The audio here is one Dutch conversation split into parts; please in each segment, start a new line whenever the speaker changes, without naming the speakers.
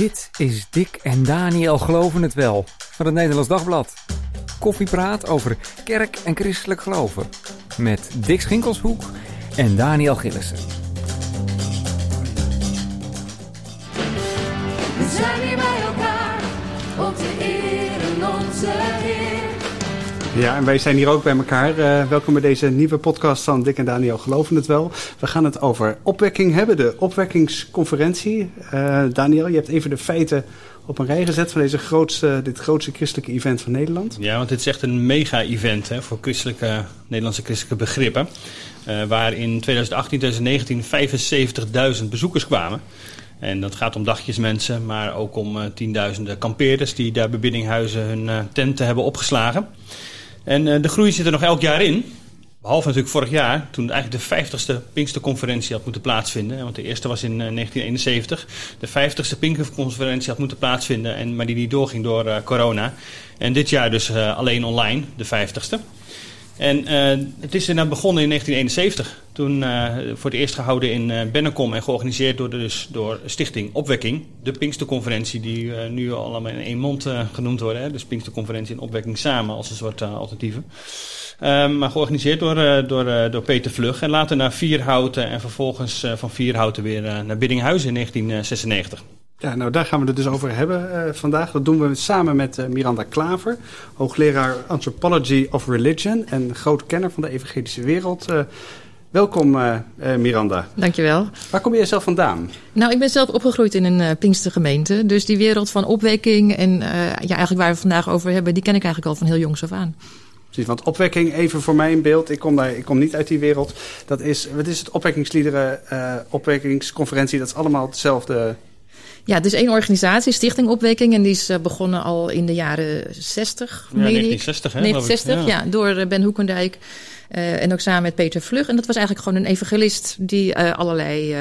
Dit is Dick en Daniel Geloven het Wel van het Nederlands Dagblad. Koffiepraat over kerk en christelijk geloven. Met Dick Schinkelshoek en Daniel Gillissen.
Ja, en wij zijn hier ook bij elkaar. Eh, welkom bij deze nieuwe podcast van Dick en Daniel Geloven het Wel. We gaan het over opwekking hebben, de opwekkingsconferentie. Eh, Daniel, je hebt even de feiten op een rij gezet van deze grootste, dit grootste christelijke event van Nederland.
Ja, want dit is echt een mega-event voor christelijke, Nederlandse christelijke begrippen. Waar in 2018, 2019 75.000 bezoekers kwamen. En dat gaat om dagjesmensen, maar ook om eh, tienduizenden kampeerders die daar bij hun eh, tenten hebben opgeslagen. En eh, de groei zit er nog elk jaar in. Behalve natuurlijk vorig jaar, toen eigenlijk de 50ste Pinksterconferentie had moeten plaatsvinden. Want de eerste was in eh, 1971. De 50ste Pinksterconferentie had moeten plaatsvinden, en, maar die niet doorging door eh, corona. En dit jaar dus eh, alleen online, de 50ste. En eh, het is inderdaad begonnen in 1971. Toen eh, voor het eerst gehouden in eh Bennekom en georganiseerd door, de- dus door Stichting Opwekking. De Pinksterconferentie die nu allemaal in één mond genoemd worden. Hè? Dus Pinksterconferentie en Opwekking samen als een soort alternatieven. Ehm, maar georganiseerd door, door, door Peter Vlug. En later naar Vierhouten en vervolgens van Vierhouten weer naar Biddinghuizen in 1996.
Ja, nou daar gaan we het dus over hebben eh, vandaag. Dat doen we samen met eh, Miranda Klaver, hoogleraar Anthropology of Religion en groot kenner van de evangelische wereld. Eh, welkom Miranda.
Dankjewel.
Waar kom jij zelf vandaan?
Nou, ik ben zelf opgegroeid in een Pinkstergemeente. Dus die wereld van opwekking en ja, eigenlijk waar we het vandaag over hebben, die ken ik eigenlijk al van heel jongs af aan.
Precies, want opwekking, even voor mij in beeld. Ik kom, daar, ik kom niet uit die wereld. Dat is, wat is het? Opwekkingsliederen, opwekkingsconferentie, dat is allemaal hetzelfde.
Ja, is één organisatie, Stichting Opwekking. En die is eh, begonnen al in de jaren 60,
Ja,
meen ik.
1960 hè? geloof ik.
1960, ja. door eh, Ben Hoekendijk. Eh, en ook samen met Peter Vlug. En dat was eigenlijk gewoon een evangelist die eh, allerlei eh,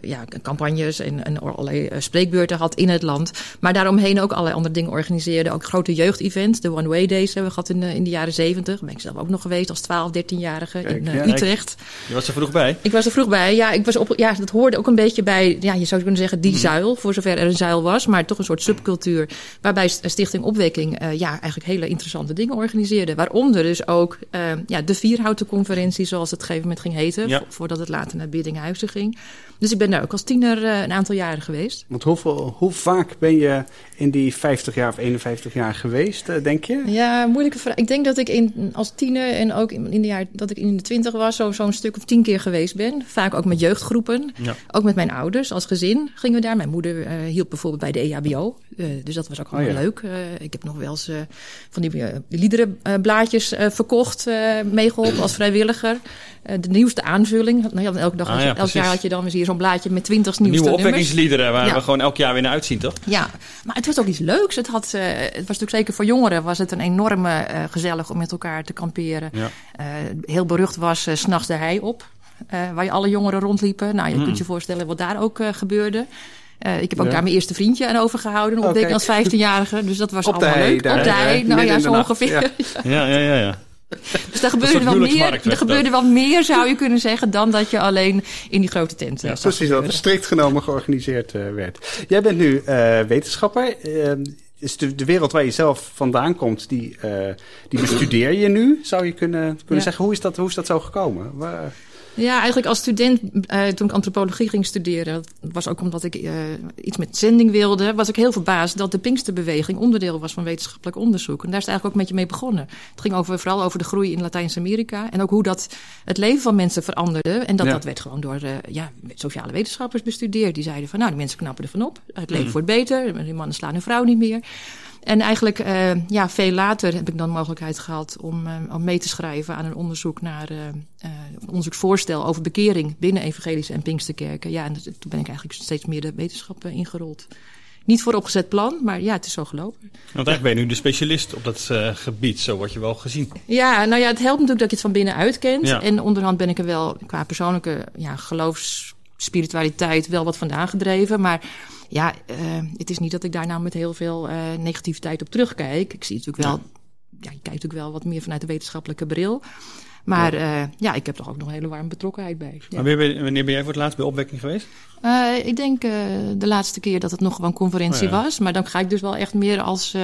ja, campagnes en, en allerlei spreekbeurten had in het land. Maar daaromheen ook allerlei andere dingen organiseerde. Ook grote jeugdevents. De One Way Days hebben we gehad in de, in de jaren 70. Daar ben ik zelf ook nog geweest als 12, 13-jarige
Kijk,
in
ja.
Utrecht.
Je was er vroeg bij.
Ik was er vroeg bij. Ja, ik was op, ja, dat hoorde ook een beetje bij, ja, je zou kunnen zeggen, die zuil. Voor zover er een zuil was. Maar toch een soort subcultuur. Waarbij Stichting Opwekking ja, eigenlijk hele interessante dingen organiseerde. Waaronder dus ook ja, de Vierhouten Conferentie, zoals het op een gegeven moment ging heten.
Ja.
Voordat het later naar Biddinghuizen ging. Dus ik ben daar ook als tiener eh, een aantal jaren geweest.
Want hoeveel, hoe vaak ben je in die 50 jaar of 51 jaar geweest, eh, denk je?
Ja, moeilijke vraag. Ik denk dat ik in, als tiener en ook in, in de jaar dat ik in de twintig was, zo- zo'n stuk of tien keer geweest ben. Vaak ook met jeugdgroepen.
Ja.
Ook met mijn ouders als gezin gingen we daar. Mijn moeder eh, hielp bijvoorbeeld bij de E EHBO. Eh, dus dat was ook gewoon
Oh ja.
leuk. Eh, ik heb nog wel eens van die uh, liederenblaadjes eh, verkocht, eh, als vrijwilliger. Eh, de nieuwste aanvulling. Nou, ja, elke dag,
Ah, ja,
elk jaar had je dan weer zo'n blaadje met twintig nieuwste
Nieuwe opwekkingsliederen waar
Ja.
we gewoon elk jaar weer naar uitzien, toch?
Ja, maar het was ook iets leuks. Het, had, eh, het was natuurlijk zeker voor jongeren was het een enorme eh, gezellig om met elkaar te kamperen. Heel berucht was 's s'nachts de hei op, waar je alle jongeren rondliepen. Nou, je
Mm.
kunt je voorstellen wat daar ook gebeurde. Ik heb ook
Ja.
daar mijn eerste vriendje aan overgehouden, op
kijk.
als 15-jarige. Dus dat was
Op de
allemaal
hei,
leuk. op de hei, nou ja, zo ongeveer.
Ja.
Ja, ja, ja. ja.
Dus daar gebeurde, wel meer, er gebeurde wel meer, zou je kunnen zeggen, dan dat je alleen in die grote tent
Ja,
Precies, dat strikt genomen georganiseerd eh, werd. Jij bent nu eh, wetenschapper. Eh, is de, de wereld waar je zelf vandaan komt, die, eh, die bestudeer je nu, zou je kunnen, kunnen
Ja.
zeggen. Hoe is, dat, hoe is dat zo gekomen? Waar-
Ja, eigenlijk als student, eh, toen ik antropologie ging studeren, dat was ook omdat ik eh, iets met zending wilde, was ik heel verbaasd dat de Pinksterbeweging onderdeel was van wetenschappelijk onderzoek. En daar is het eigenlijk ook met je mee begonnen. Het ging over, vooral over de groei in Latijns-Amerika en ook hoe dat het leven van mensen veranderde. En dat
Ja.
dat werd gewoon door eh, ja, sociale wetenschappers bestudeerd. Die zeiden van, nou, die mensen knappen ervan op. Het leven wordt beter, die mannen slaan hun vrouw niet meer. En eigenlijk, eh, ja, veel later heb ik dan de mogelijkheid gehad om, eh, om mee te schrijven aan een onderzoek naar, eh, een onderzoeksvoorstel over bekering binnen evangelische en pinksterkerken. Ja, en dat- toen ben ik eigenlijk steeds meer de wetenschap eh, ingerold. Niet voor opgezet plan, maar ja, het is zo gelopen.
Want eigenlijk ben je nu de specialist op dat gebied. Zo word je wel gezien.
Ja, nou ja, het helpt natuurlijk dat je het van binnenuit kent.
Ja.
En onderhand ben ik er wel qua persoonlijke ja, geloofsspiritualiteit wel wat vandaan gedreven. Maar ja, eh, het is niet dat ik daar nou met heel veel eh, negativiteit op terugkijk. Ik zie natuurlijk wel, ja, je kijkt natuurlijk wel wat meer vanuit de wetenschappelijke bril. Maar eh, ja, ik heb toch ook nog een hele warme betrokkenheid bij. Ja.
Maar wanneer ben, wanneer ben jij voor het laatst bij opwekking geweest?
Ik denk de laatste keer dat het nog gewoon conferentie
Oh ja.
was. Maar dan ga ik dus wel echt meer als,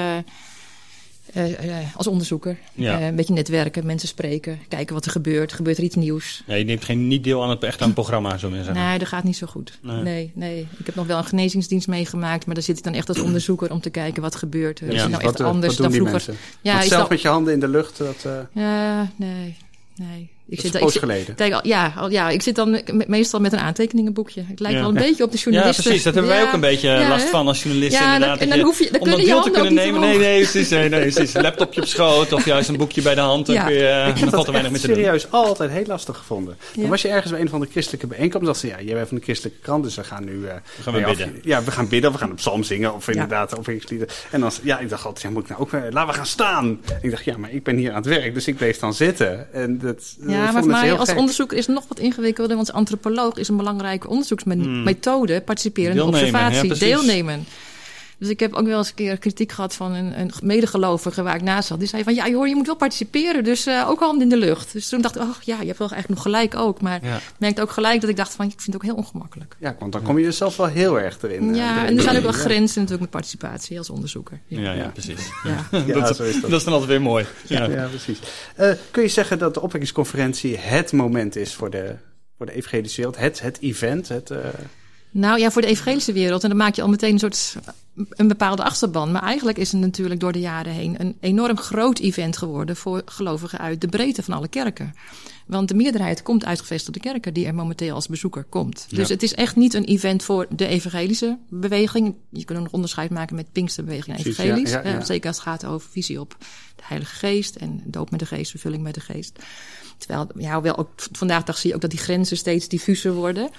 eh, eh, als onderzoeker.
Ja.
Eh, een beetje netwerken, mensen spreken, kijken wat er gebeurt. Gebeurt er iets nieuws?
Ja, je neemt geen, niet deel aan het, echt aan het programma, zo zeggen.
Nee, dat gaat niet zo goed.
Nee.
Nee. nee, Ik heb nog wel een genezingsdienst meegemaakt, maar daar zit ik dan echt als onderzoeker om te kijken wat gebeurt er.
Ja,
is het
dus
nou echt
wat, eh,
anders
wat doen
dan
die
vroeger?
mensen?
Ja,
Want zelf
dat,
met je handen in de lucht, dat, eh
ja, nee, nee. Ik
dat is
zit,
een
ik zit-
geleden.
Kijk, al- ja, al- ja, ik zit dan me- meestal met een aantekeningenboekje. Ik lijk
Ja.
wel een beetje op de
Ja,
journalisten.
precies. Dat hebben wij
Ja,
ook een beetje
ja,
last van als journalisten.
Ja,
inderdaad,
dat- en
dat
dan hoef je- dan
om dat
je
deel te kunnen nemen. Nee, nee, precies. Nee, nee, precies. Laptopje op schoot of juist een boekje bij de hand. Dan
Ja.
kun je, eh,
Ik
dan
heb dat
weinig doen.
serieus altijd heel lastig gevonden. Dan
Ja.
was je ergens bij een van de christelijke bijeenkomsten. dacht ze, ja, jij bent van de christelijke krant, dus we gaan nu... eh,
gaan we
ja, of-
bidden.
Ja, we gaan bidden, we gaan een psalm zingen of inderdaad opwekkingslieden. En dan, ja, ik dacht altijd, ja, moet ik nou ook... eh, laten we gaan staan. ik dacht, ja, maar ik ben hier aan het werk, dus ik bleef dan zitten. En dat, dat
Ja, maar mij als
gek.
onderzoeker is het nog wat ingewikkelder. Want antropoloog is een belangrijke onderzoeksmethode participeren en
Deelnemen,
observatie,
ja,
deelnemen. Dus ik heb ook wel eens een keer kritiek gehad van een, een medegelovige waar ik naast zat. Die zei van, ja joh, je moet wel participeren, dus eh, ook handen in de lucht. Dus toen dacht ik, oh ja, je hebt wel eigenlijk nog gelijk ook. Maar
Ja.
ik merkte ook gelijk dat ik dacht van, ik vind het ook heel ongemakkelijk.
Ja, want dan kom je er zelf wel heel erg erin.
ja,
erin.
en er zijn ook wel grenzen natuurlijk met participatie als onderzoeker. Ja.
Ja, ja, precies.
Ja.
Ja,
dat,
zo is dat.
dat is dan altijd weer mooi. Ja.
Ja, precies. Eh, kun je zeggen dat de opwekkingsconferentie het moment is voor de, voor de evangelische wereld? Het, het event? Het, eh,
Nou ja, voor de evangelische wereld. En dan maak je al meteen een soort een bepaalde achterban. Maar eigenlijk is het natuurlijk door de jaren heen een enorm groot event geworden voor gelovigen uit de breedte van alle kerken. Want de meerderheid komt uitgevestigde kerken die er momenteel als bezoeker komt. Dus het is echt niet een event voor de evangelische beweging. Je kunt nog onderscheid maken met Pinksterbeweging en evangelisch.
ja, ja, ja.
Zeker als het gaat over visie op de Heilige Geest en doop met de Geest, vervulling met de Geest. Terwijl, ja, wel ook vandaag dag zie je ook dat die grenzen steeds diffuser worden.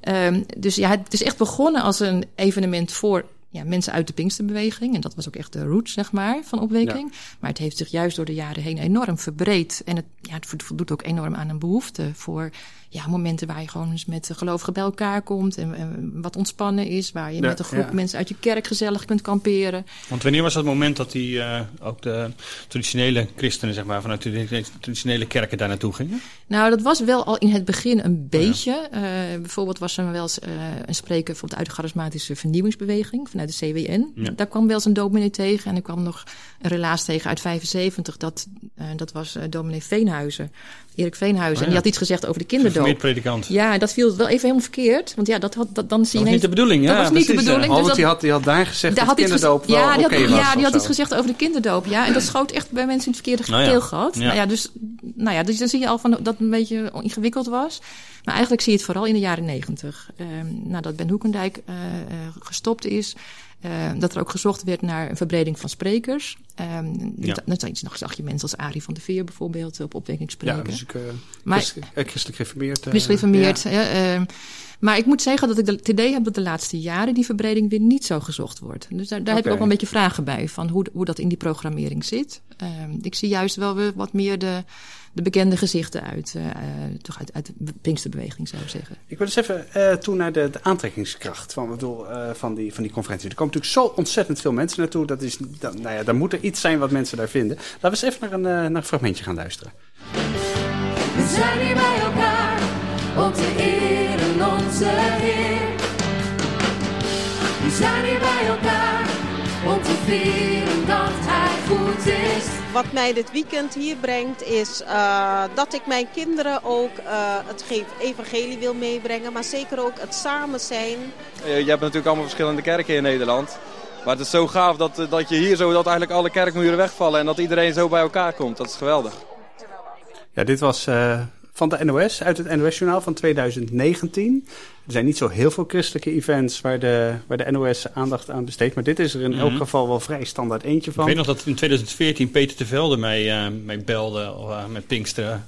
Ehm, dus ja, het is echt begonnen als een evenement voor ja, mensen uit de Pinksterbeweging. En dat was ook echt de root, zeg maar, van opwekking. Maar het heeft zich juist door de jaren heen enorm verbreed. En het, ja, het voldoet ook enorm aan een behoefte voor ja, momenten waar je gewoon eens met de gelovigen bij elkaar komt. En, en wat ontspannen is. Waar je
Ja,
met een groep
ja.
mensen uit je kerk gezellig kunt kamperen.
Want wanneer was dat moment dat die, eh, ook de traditionele christenen, zeg maar, vanuit de traditionele kerken daar naartoe gingen?
Nou, dat was wel al in het begin een beetje. Eh, bijvoorbeeld was er wel eens eh, een spreker van uit de charismatische vernieuwingsbeweging vanuit de CWN.
Ja.
Daar kwam wel eens een dominee tegen. En er kwam nog een relaas tegen uit 75. Dat, eh, dat was eh, dominee Veenhuizen, Erik Veenhuizen.
Oh, ja.
En die had iets gezegd over de kinderdoop.
Predikant.
Ja, en dat viel wel even helemaal verkeerd. Want ja, dat had, dat, dan zie
Dat
je
was niet de bedoeling, ja.
dat was niet de
precies, ja.
bedoeling.
Oh,
dus dat-
die had, die had daar gezegd
daar
dat
had iets
kinderdoop
gez- ja, die had,
was.
ja, die had iets gezegd over de kinderdoop. Ja, en dat schoot echt bij mensen in het verkeerde
Nou ja.
keelgat.
Ja.
Nou ja, dus, nou ja, dus dan zie je al van dat het een beetje ingewikkeld was. Maar eigenlijk zie je het vooral in de jaren negentig. Ehm nadat Ben Hoekendijk eh, eh, gestopt is. Eh, dat er ook gezocht werd naar een verbreding van sprekers. Ehm
Ja.
Dan zag je- nog zag je mensen als Arie van der Veer bijvoorbeeld op opwekking
Ja,
spreken.
dus ik, eh,
Maar-
christelijk, eh, christelijk gereformeerd. eh,
Christelijk
ja.
ja, ehm, maar ik moet zeggen dat ik de- het idee heb dat de laatste jaren die verbreding weer niet zo gezocht wordt. Dus daar, daar heb ik ook wel een beetje vragen bij van hoe, hoe dat in die programmering zit. Ehm, ik zie juist wel weer wat meer de, de bekende gezichten uit, eh, eh, toch uit, uit de Pinksterbeweging zou ik zeggen.
Ik wil eens even eh toe naar de, de aantrekkingskracht van, bedoel, eh, van, die, van die conferentie. Er komen natuurlijk zo ontzettend veel mensen naartoe. Dat is, dat, nou ja, daar moet er iets zijn wat mensen daar vinden. Laten we eens even naar een, naar een fragmentje gaan luisteren.
We zijn hier bij elkaar om te eren onze Heer. We zijn hier bij elkaar om te vieren dat Hij goed is.
Wat mij dit weekend hier brengt is eh, dat ik mijn kinderen ook eh, het ge- evangelie wil meebrengen. Maar zeker ook het samen zijn.
Eh, Je hebt natuurlijk allemaal verschillende kerken in Nederland. Maar het is zo gaaf dat, dat je hier zo dat eigenlijk alle kerkmuren wegvallen en dat iedereen zo bij elkaar komt. Dat is geweldig.
Ja, dit was eh, van de NOS, uit het NOS-journaal van 2019. Er zijn niet zo heel veel christelijke events waar de, waar de NOS aandacht aan besteedt. Maar dit is er in elk
Mhm.
geval wel vrij standaard eentje
Ik
van.
weet nog dat in 2014 Peter de Velde mij, eh, mij belde eh, met Pinksteren.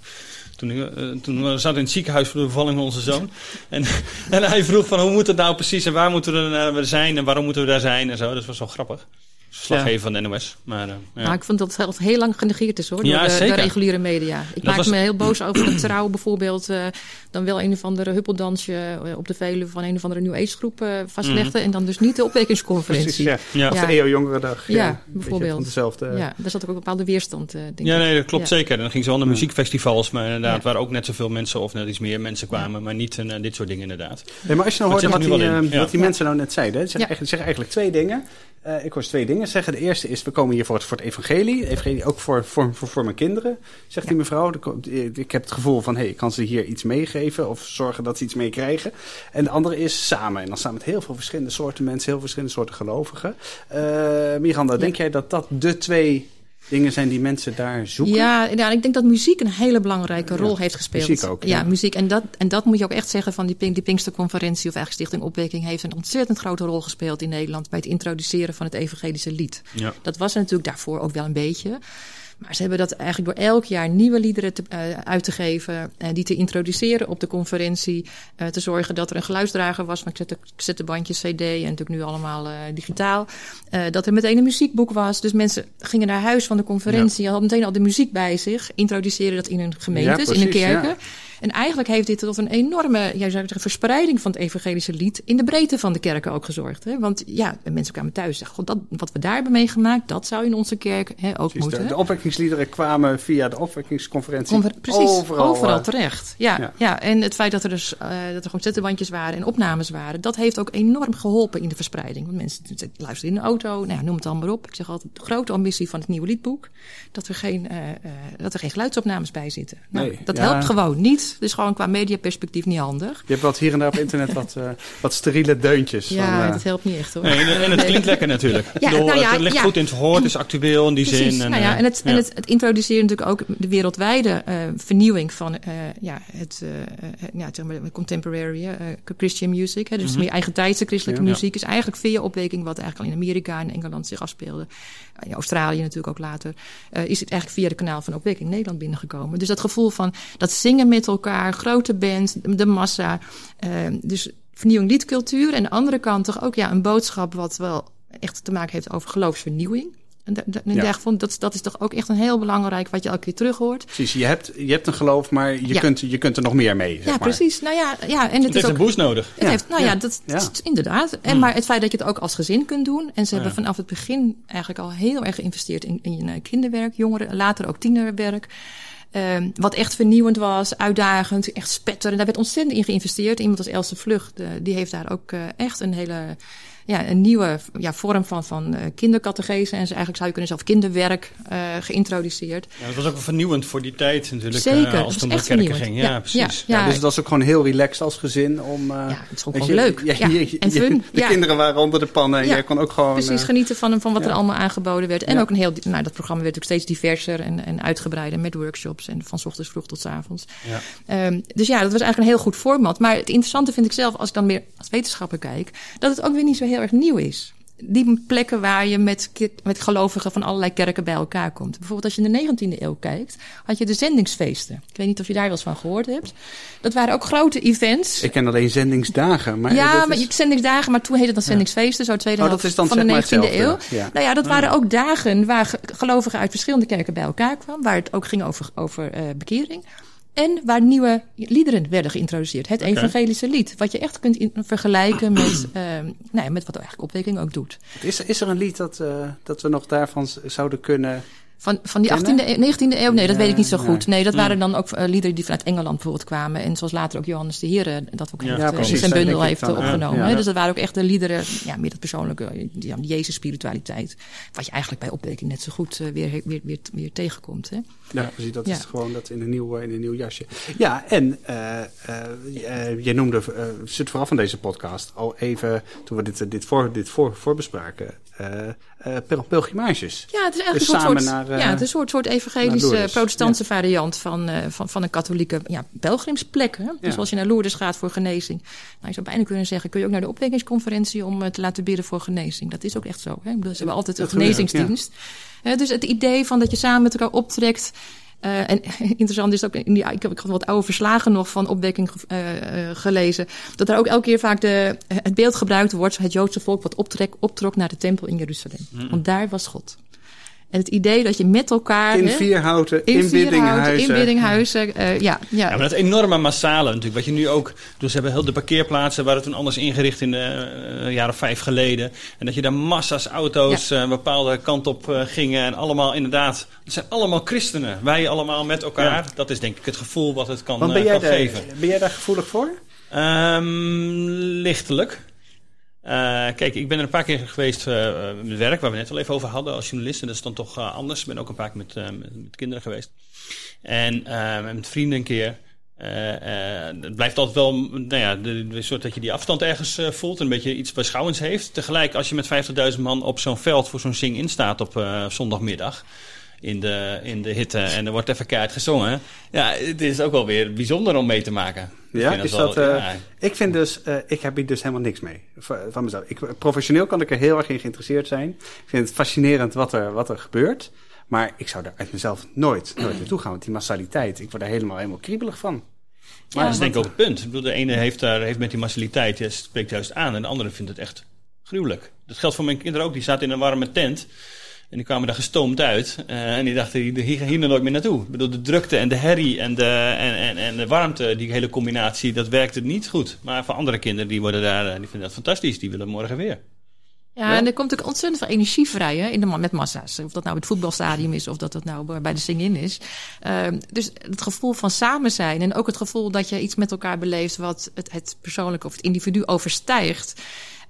Toen, ik, eh, toen we zaten in het ziekenhuis voor de bevalling van onze zoon. En, en hij vroeg van hoe moet het nou precies en waar moeten we er zijn en waarom moeten we daar zijn en zo. Dat was wel grappig. Verslaggever van de NOS. Maar, eh, ja.
Maar ik vond dat het heel lang genegeerd is hoor, door
Ja,
de, de
zeker.
reguliere media. Ik
Dat
maak
was-
me heel boos over dat trouw bijvoorbeeld eh, dan wel een of andere huppeldansje eh, op de Veluwe van een of andere New Age groep eh, vastlegde. En dan dus niet de
Precies,
opwekkingsconferentie.
ja.
Ja.
Of de EO Jongerendag.
Ja,
een
bijvoorbeeld.
Van dezelfde...
Ja, daar zat ook een bepaalde weerstand, eh, denk
Ja, nee, dat klopt
Ja.
zeker. En dan ging ze wel naar muziekfestivals, maar inderdaad,
Ja.
waar ook net zoveel mensen of net iets meer mensen kwamen, maar niet eh, dit soort dingen inderdaad.
Nee, maar als je nou hoort wat
er
die, wat mensen nou net zeiden. hè, Ze zeggen eigenlijk twee dingen. Eh, ik hoor twee dingen zeggen. De eerste is, we komen hier voor het, voor het evangelie. Evangelie ook voor, voor, voor, voor mijn kinderen, zegt die mevrouw. Komt- Ik heb het gevoel van, hé, hey, ik kan ze hier iets meegeven of zorgen dat ze iets meekrijgen. En de andere is samen. En dan staan met heel veel verschillende soorten mensen, heel verschillende soorten gelovigen. Eh, Miranda, denk jij dat dat de twee dingen zijn die mensen daar zoeken?
Ja, ja, ik denk dat muziek een hele belangrijke
Ja,
rol heeft gespeeld.
muziek ook, ja.
Ja, muziek. En dat, en dat moet je ook echt zeggen van die, Pink, die Pinksterconferentie of eigenlijk Stichting Opwekking heeft een ontzettend grote rol gespeeld in Nederland bij het introduceren van het evangelische lied.
Ja.
Dat was er natuurlijk daarvoor ook wel een beetje. Maar ze hebben dat eigenlijk door elk jaar nieuwe liederen te, eh, uit te geven. En die te introduceren op de conferentie. eh, te zorgen dat er een geluidsdrager was van cassettebandjes, cd en natuurlijk nu allemaal eh, digitaal. Eh, dat er meteen een muziekboek was. Dus mensen gingen naar huis van de conferentie. hadden meteen al de muziek bij zich. Introduceerden dat in hun gemeentes,
Ja,
in hun kerken.
ja.
En eigenlijk heeft dit tot een enorme jij zou zeggen, verspreiding van het evangelische lied in de breedte van de kerken ook gezorgd. Hè? Want ja, mensen kwamen thuis en zeggen, God, dat, wat we daar hebben meegemaakt, dat zou in onze kerk hè, ook
Precies,
moeten.
de, de opwekkingsliederen kwamen via de opwekkingsconferentie
Confer- precies,
overal,
overal,
eh,
terecht. Ja,
ja.
ja. en het feit dat er dus eh, dat er gewoon zettenbandjes waren en opnames waren, dat heeft ook enorm geholpen in de verspreiding. Want mensen luisteren in de auto, nou ja, noem het dan maar op. Ik zeg altijd, de grote ambitie van het nieuwe liedboek, dat er geen, eh, dat er geen geluidsopnames bij zitten. Nou,
Nee,
dat
ja.
helpt gewoon niet. Dus gewoon qua mediaperspectief niet handig.
Je hebt wat hier en daar op internet wat, eh, wat steriele deuntjes.
Ja,
van, eh,
dat helpt niet echt hoor.
Nee, en, en het klinkt lekker natuurlijk.
Ja, nou ja,
het ligt
ja.
goed in het verhoor, het is actueel in die
Precies.
zin.
nou ja,
eh,
en het, en het, het introduceert natuurlijk ook de wereldwijde eh, vernieuwing van eh, ja, het, ja, zeg maar, contemporary eh, Christian music. Hè, dus meer eigen tijdse christelijke
Ja.
muziek is eigenlijk via opweking wat eigenlijk al in Amerika en Engeland zich afspeelde. In Australië natuurlijk ook later. eh, is het eigenlijk via de kanaal van opweking Nederland binnengekomen. Dus dat gevoel van dat zingen met elkaar, grote band, de massa. eh, dus vernieuwing liedcultuur. En aan de andere kant toch ook ja, een boodschap wat wel echt te maken heeft over geloofsvernieuwing. En
Ja.
daarvan, dat, dat is toch ook echt een heel belangrijk wat je elke keer terug hoort.
Precies, je hebt, je hebt een geloof, maar je,
Ja.
kunt, je kunt er nog meer mee. Zeg
ja,
maar.
precies. Nou ja, ja en het,
Het
is
heeft
ook.
een boost nodig.
Het
Ja,
heeft, nou ja,
ja,
dat, is inderdaad. En maar het feit dat je het ook als gezin kunt doen. En ze hebben vanaf het begin eigenlijk al heel erg geïnvesteerd in, in eh, kinderwerk, jongeren, later ook tienerwerk. Ehm, wat echt vernieuwend was, uitdagend, echt spetter. En daar werd ontzettend in geïnvesteerd. Iemand als Else Vlucht, die heeft daar ook eh, echt een hele ja, een nieuwe ja, vorm van, van eh kindercategese. En ze eigenlijk zou je kunnen zelf kinderwerk eh, geïntroduceerd.
Ja, het was ook vernieuwend voor die tijd natuurlijk.
Zeker,
eh, als het om de
echt
kerken
vernieuwend.
ging. Ja,
Ja,
precies.
ja.
Ja, dus het was ook gewoon heel relaxed als gezin om... eh,
Ja, het is ook gewoon
je,
leuk.
ja,
Ja,
je- je-
en fun.
De
Ja.
kinderen waren onder de pannen en jij kon ook gewoon...
Precies, genieten van, van wat
ja.
er allemaal aangeboden werd. En
Ja.
ook een heel, nou, dat programma werd ook steeds diverser en, en uitgebreider met workshops en van 's ochtends vroeg tot 's avonds.
Ja.
Ehm, dus ja, dat was eigenlijk een heel goed format. Maar het interessante vind ik zelf, als ik dan meer als wetenschapper kijk, dat het ook weer niet zo heel erg nieuw is. Die plekken waar je met, met gelovigen van allerlei kerken bij elkaar komt. Bijvoorbeeld als je in de 19e eeuw kijkt, had je de zendingsfeesten. Ik weet niet of je daar wel eens van gehoord hebt. Dat waren ook grote events.
Ik ken alleen zendingsdagen, maar...
ja,
dat
maar
is-
zendingsdagen, maar toen heette dat zendingsfeesten, zo tweede
Oh,
helft
dat is dan
van de
zeg maar
19e eeuw.
ja.
Nou ja, dat waren ook dagen waar ge- gelovigen uit verschillende kerken bij elkaar kwamen, waar het ook ging over, over eh, bekering. En waar nieuwe liederen werden geïntroduceerd. Het evangelische lied. Wat je echt kunt vergelijken met, eh, nou ja, met wat eigenlijk opwekking ook doet.
Is, is er een lied dat, eh, dat we nog daarvan zouden kunnen...
Van, van die
Kennen?
18e, eeuw- 19e eeuw? Nee, dat
Ja,
weet ik niet zo goed. Nee, dat waren dan ook eh, liederen die vanuit Engeland bijvoorbeeld kwamen. En zoals later ook Johannes de Heer dat ook
Ja,
heeft, eh,
precies.
in zijn bundel heeft
dan
eh, opgenomen. Dus dat waren ook echt de liederen, ja, meer dat persoonlijke, eh, die Jezus spiritualiteit. Wat je eigenlijk bij opwekking net zo goed eh, weer, weer, weer, weer tegenkomt. Hè?
Ja, precies. Dat
Ja.
is gewoon dat in een nieuw, eh, in een nieuw jasje. Ja, en eh eh eh, jij noemde, eh zit vooraf van deze podcast, al even, toen we dit, eh, dit, voor, dit voor, voorbespraken, eh eh, pel- pelgrimages.
Ja, het is eigenlijk
Dus
een soort,
eh,
ja, het is een soort, soort evangelische protestantse variant van, eh, van, van een katholieke ja, pelgrimsplek. Hè? Dus
Ja.
als je naar Lourdes gaat voor genezing. Nou, je zou bijna kunnen zeggen, kun je ook naar de opwekkingsconferentie om eh, te laten bidden voor genezing. Dat is ook echt zo. Hè? Ik bedoel, ze hebben altijd een genezingsdienst. Dus het idee van dat je samen met elkaar optrekt. Uh, en interessant is ook, in die, ik heb ik wat oude verslagen nog van opwekking uh, gelezen, dat er ook elke keer vaak de, het beeld gebruikt wordt, het Joodse volk wat optrek, optrok naar de tempel in Jeruzalem. Mm. Want daar was God. En het idee dat je met elkaar...
In Vierhouten, in, in Biddinghuizen.
In Biddinghuizen, uh, ja, ja.
Ja, maar dat enorme massale natuurlijk. Wat je nu ook... Dus ze hebben heel de parkeerplaatsen... waren toen anders ingericht in de uh, jaren vijf geleden. En dat je daar massa's auto's ja. een bepaalde kant op uh, gingen. En allemaal inderdaad... Het zijn allemaal christenen. Wij allemaal met elkaar. Ja. Dat is denk ik het gevoel wat het kan,
Want ben jij
kan
de,
geven.
Ben jij daar gevoelig voor?
Um, lichtelijk. Uh, kijk, ik ben er een paar keer geweest uh, met werk, waar we net al even over hadden als journalist. En dat is dan toch anders. Ik ben ook een paar keer met, met, kinderen geweest. En met vrienden een keer. het blijft altijd wel, nou ja, de, soort dat je die afstand ergens voelt. En een beetje iets beschouwends heeft. Tegelijk, als je met 50.000 man op zo'n veld voor zo'n zing-in staat op zondagmiddag in de, in de hitte en er wordt even keihard gezongen. Ja, het is ook wel weer bijzonder om mee te maken.
Ja, is dat, wel, uh, ja. ik vind dus, uh, ik heb hier dus helemaal niks mee van mezelf. Ik, professioneel kan ik er heel erg in geïnteresseerd zijn. Ik vind het fascinerend wat er, wat er gebeurt. Maar ik zou daar uit mezelf nooit, nooit naartoe gaan. Want die massaliteit, ik word daar helemaal, helemaal kriebelig van.
Maar ja, dat is denk ik ook het punt. Ik bedoel, de ene heeft, daar, heeft met die massaliteit, ja, spreekt juist aan. En de andere vindt het echt gruwelijk. Dat geldt voor mijn kinderen ook. Die zaten in een warme tent. En die kwamen daar gestoomd uit. Uh, en die dachten, hier, hier nooit meer naartoe. Ik bedoel, de drukte en de herrie en de, en, en, en de warmte, die hele combinatie, dat werkte niet goed. Maar voor andere kinderen, die, worden daar, die vinden dat fantastisch. Die willen morgen weer.
Ja, en er komt ook ontzettend veel energie vrij hè, in de, met massa's. Of dat nou het voetbalstadium is of dat dat nou bij de sing-in is. Uh, dus het gevoel van samen zijn en ook het gevoel dat je iets met elkaar beleeft wat het, het persoonlijke of het individu overstijgt.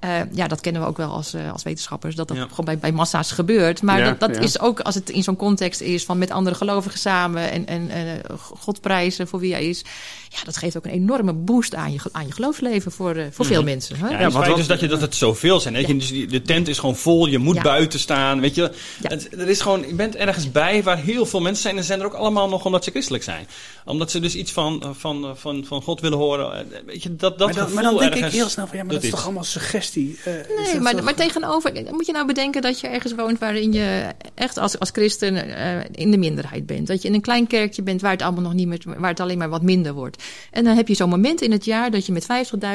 Uh, ja, dat kennen we ook wel als, uh, als wetenschappers, dat dat ja. gewoon bij, bij massa's gebeurt. Maar ja, dat, dat ja. is ook als het in zo'n context is van met andere gelovigen samen en, en uh, God prijzen voor wie hij is. Ja, dat geeft ook een enorme boost aan je, aan je geloofsleven voor, voor mm. veel mensen. Hè?
Ja, het feit dus dat, je, dat het zoveel zijn. Weet je? Dus de tent is gewoon vol, je moet buiten staan. Weet je? Het, er is gewoon, je bent ergens bij waar heel veel mensen zijn en zijn er ook allemaal nog omdat ze christelijk zijn. Omdat ze dus iets van, van, van, van God willen horen. Weet je, dat, dat
maar, dan, maar dan denk ik heel snel van ja, maar dat, dat is toch allemaal suggestie. Uh,
nee, maar, maar tegenover moet je nou bedenken dat je ergens woont waarin je echt als, als christen uh, in de minderheid bent. Dat je in een klein kerkje bent waar het allemaal nog niet meer, waar het alleen maar wat minder wordt. En dan heb je zo'n moment in het jaar dat je met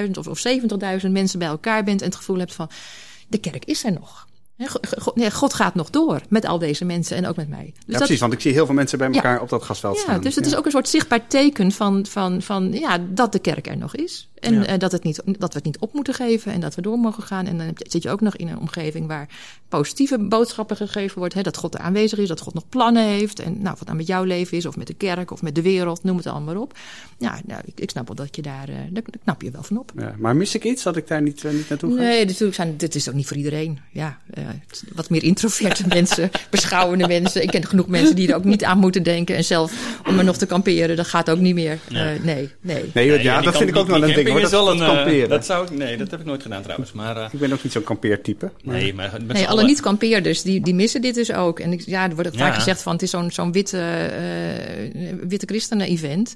50.000 of, of 70.000 mensen bij elkaar bent en het gevoel hebt van de kerk is er nog. God gaat nog door met al deze mensen en ook met mij. Dus
ja, precies, want ik zie heel veel mensen bij elkaar ja, op dat gasveld
ja,
staan.
Dus het ja. is ook een soort zichtbaar teken van, van, van ja, dat de kerk er nog is. En ja. uh, dat, het niet, dat we het niet op moeten geven en dat we door mogen gaan. En dan zit je ook nog in een omgeving waar positieve boodschappen gegeven wordt. Hè, dat God er aanwezig is, dat God nog plannen heeft. En nou, wat nou met jouw leven is, of met de kerk, of met de wereld, noem het allemaal op. Ja, nou, ik, ik snap wel dat je daar, uh, daar knap je wel van op.
Ja, maar mis ik iets dat ik daar niet, uh, niet naartoe ga?
Nee, natuurlijk zijn, dit is ook niet voor iedereen. Ja, wat meer introverte mensen, beschouwende mensen. Ik ken genoeg mensen die er ook niet aan moeten denken. En zelf om er nog te kamperen, dat gaat ook niet meer. Nee, uh, nee. nee.
nee ja, ja, dat vind ik ook wel een ding hoor.
Dat, wel een, kamperen. Dat zou ik, nee, dat heb ik nooit gedaan trouwens. Maar, uh,
ik ben ook niet zo'n kampeertype.
Maar... Nee, maar
nee, alle niet-kampeerders, die, die missen dit dus ook. En ik, ja, er wordt vaak gezegd van het is zo'n zo'n witte, uh, witte christenen-event.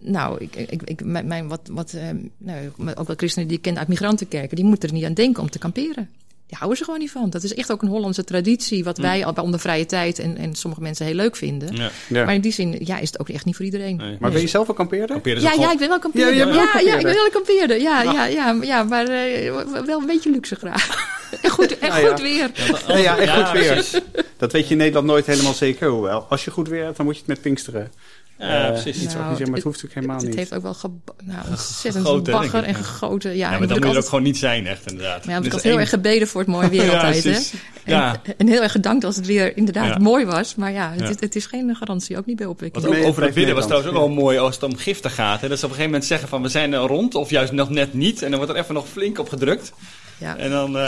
Nou, ik, ik, ik, mijn, wat, wat, nou, ook wel christenen die ik ken uit migrantenkerken, die moeten er niet aan denken om te kamperen. Die houden ze gewoon niet van. Dat is echt ook een Hollandse traditie, wat wij al onder vrije tijd en, en sommige mensen heel leuk vinden. Ja. Ja. Maar in die zin ja, is het ook echt niet voor iedereen.
Nee. Maar ben je zelf een kampeerder?
Ja, ja, ik ben wel kampeerder. Ja, ja, ja, ik ben wel een kampeerder. Ja, ja, ja, ja, maar uh, wel een beetje luxe graag. en goed, en goed weer.
Ja, ja, en goed weer. Dat weet je in Nederland nooit helemaal zeker. Hoewel, als je goed weer hebt, dan moet je het met Pinksteren.
Ja, uh, precies.
Iets nou, maar het hoeft ook helemaal
het,
niet.
Het heeft ook wel ge, nou, ontzettend gegoten, bagger en gegoten. Ja,
ja maar dan moet je altijd, ook gewoon niet zijn, echt inderdaad.
Maar ja, ik had heel erg gebeden voor het mooie weer altijd. ja, hè? En, en, heel erg gedankt als het weer inderdaad mooi was. Maar ja, het, het, het, is geen garantie, ook niet bij opwekking.
Wat ook over het bidden was trouwens ook wel mooi als het om giften gaat. Hè? Dat ze op een gegeven moment zeggen van we zijn er rond of juist nog net niet. En dan wordt er even nog flink op gedrukt. Ja. En dan uh,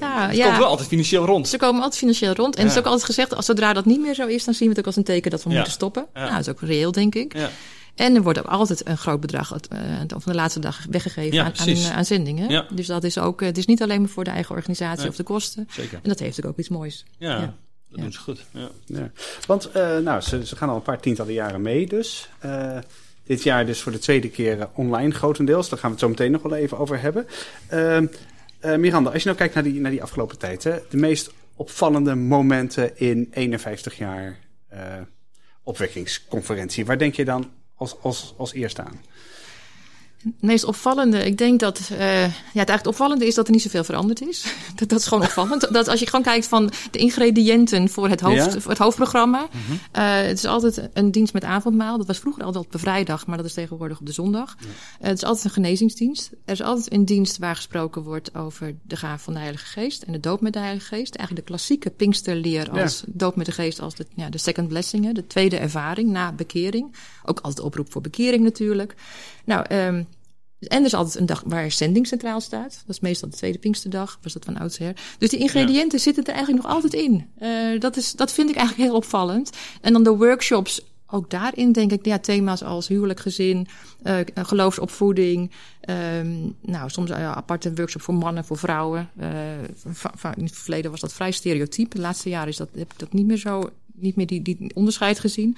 ja, ze ja. komen wel altijd financieel rond.
Ze komen altijd financieel rond. En ja. het is ook altijd gezegd, als zodra dat niet meer zo is, dan zien we het ook als een teken dat we moeten stoppen. Nou, dat is ook reëel, denk ik. En er wordt ook altijd een groot bedrag uh, van de laatste dag weggegeven aan, aan, aan, zendingen. Dus dat is ook, het is niet alleen maar voor de eigen organisatie of de kosten.
Zeker.
En dat heeft ook iets moois.
Ja. Dat doen ze goed. Ja.
Want uh, nou, ze, ze gaan al een paar tientallen jaren mee dus. Uh, dit jaar dus voor de tweede keer online grotendeels. Daar gaan we het zo meteen nog wel even over hebben. Uh, uh, Miranda, als je nou kijkt naar die, naar die afgelopen tijd, hè, de meest opvallende momenten in 51 jaar uh, opwekkingsconferentie. Waar denk je dan als, als, als eerste aan?
Het meest opvallende, ik denk dat uh, ja, het eigenlijk opvallende is dat er niet zoveel veranderd is. dat, dat is gewoon opvallend. Dat als je gewoon kijkt van de ingrediënten voor het, hoofd,
Ja.
voor het hoofdprogramma. Uh, het is altijd een dienst met avondmaal. Dat was vroeger altijd op de vrijdag, maar dat is tegenwoordig op de zondag. Uh, het is altijd een genezingsdienst. Er is altijd een dienst waar gesproken wordt over de gaaf van de Heilige Geest en de doop met de Heilige Geest. Eigenlijk de klassieke Pinksterleer als doop met de Geest als de, ja, de second blessing, de tweede ervaring na bekering. Ook altijd oproep voor bekering natuurlijk. Nou, um, en er is altijd een dag waar zending centraal staat. Dat is meestal de tweede Pinksterdag, was dat van oudsher. Dus die ingrediënten ja. zitten er eigenlijk nog altijd in. Uh, dat, is, dat vind ik eigenlijk heel opvallend. En dan de workshops, ook daarin denk ik, ja, thema's als huwelijk, gezin, uh, geloofsopvoeding. Um, nou, soms uh, aparte workshop voor mannen, voor vrouwen. In het verleden was dat vrij stereotyp. De laatste jaren is dat, heb ik dat niet meer zo, niet meer die, die onderscheid gezien.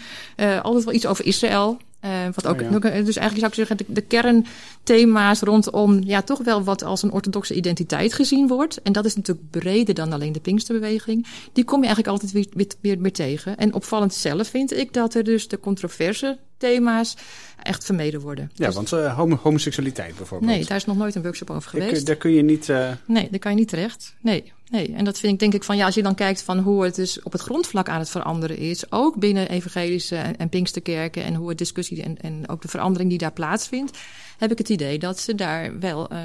Altijd wel iets over Israël. Uh, wat ook, oh ja. Dus eigenlijk zou ik zeggen, de, de kernthema's rondom ja, toch wel wat als een orthodoxe identiteit gezien wordt. En dat is natuurlijk breder dan alleen de Pinksterbeweging. Die kom je eigenlijk altijd weer, weer, weer, weer tegen. En opvallend zelf vind ik dat er dus de controverse thema's echt vermeden worden.
Ja,
dus,
want uh, homo homoseksualiteit bijvoorbeeld.
Nee, daar is nog nooit een workshop over geweest.
Ik, daar kun je niet... Uh...
Nee, daar kan je niet terecht. Nee, nee. En dat vind ik denk ik van, ja, als je dan kijkt van hoe het dus op het grondvlak aan het veranderen is, ook binnen evangelische en, en Pinksterkerken en hoe het discussie en, en ook de verandering die daar plaatsvindt, heb ik het idee dat ze daar wel uh,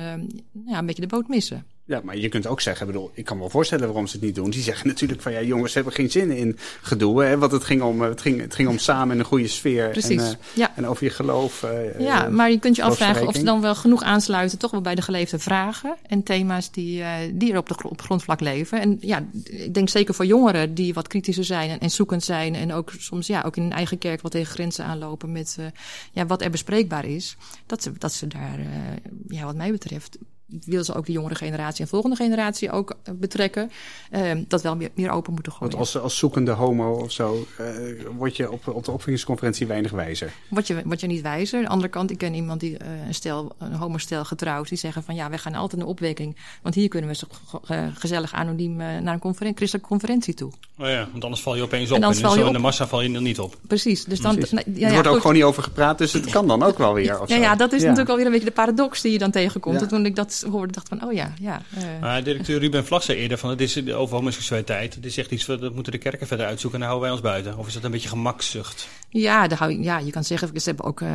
ja, een beetje de boot missen.
Ja, maar je kunt ook zeggen, bedoel, ik kan me wel voorstellen waarom ze het niet doen. Die zeggen natuurlijk van ja, jongens, ze hebben geen zin in gedoe. Hè, want het ging om, het ging, het ging om samen in een goede sfeer.
Precies.
En, uh,
ja.
en over je geloof. Uh,
ja, maar je kunt je afvragen of ze dan wel genoeg aansluiten, toch wel bij de geleefde vragen en thema's die, uh, die er op, de, op grondvlak leven. En ja, ik denk zeker voor jongeren die wat kritischer zijn en, en zoekend zijn. En ook soms ja, ook in hun eigen kerk wat tegen grenzen aanlopen met ja, wat er bespreekbaar is. Dat ze, dat ze daar, ja, wat mij betreft, wil ze ook de jongere generatie en volgende generatie ook betrekken. Uh, dat wel meer, meer open moeten gooien.
Want als, als zoekende homo of zo, uh, word je op, op de opvoedingsconferentie weinig wijzer.
Word je, word je niet wijzer. Aan de andere kant, ik ken iemand die uh, een stel, een homostel getrouwd, die zeggen van ja, wij gaan altijd naar opwekking. Want hier kunnen we zo gezellig anoniem naar een conferen christelijke conferentie toe.
Oh ja, want anders val je opeens op. En, en zo
je
in de massa val je er niet op.
Precies. Dus dan,
Precies.
Nou, ja,
er wordt
ja,
ook
goed.
gewoon niet over gepraat, dus het kan dan ook wel weer.
Ja, ja, dat is
ja.
natuurlijk alweer een beetje de paradox die je dan tegenkomt.
Ja.
Toen ik dat hoorde, dacht van, oh ja, ja. Uh,
maar directeur Ruben Vlag zei eerder van het is over homoseksualiteit. Het is echt iets dat moeten de kerken verder uitzoeken en dan houden wij ons buiten. Of is dat een beetje gemakzucht?
Ja, daar hou ja je kan zeggen, ze hebben ook uh,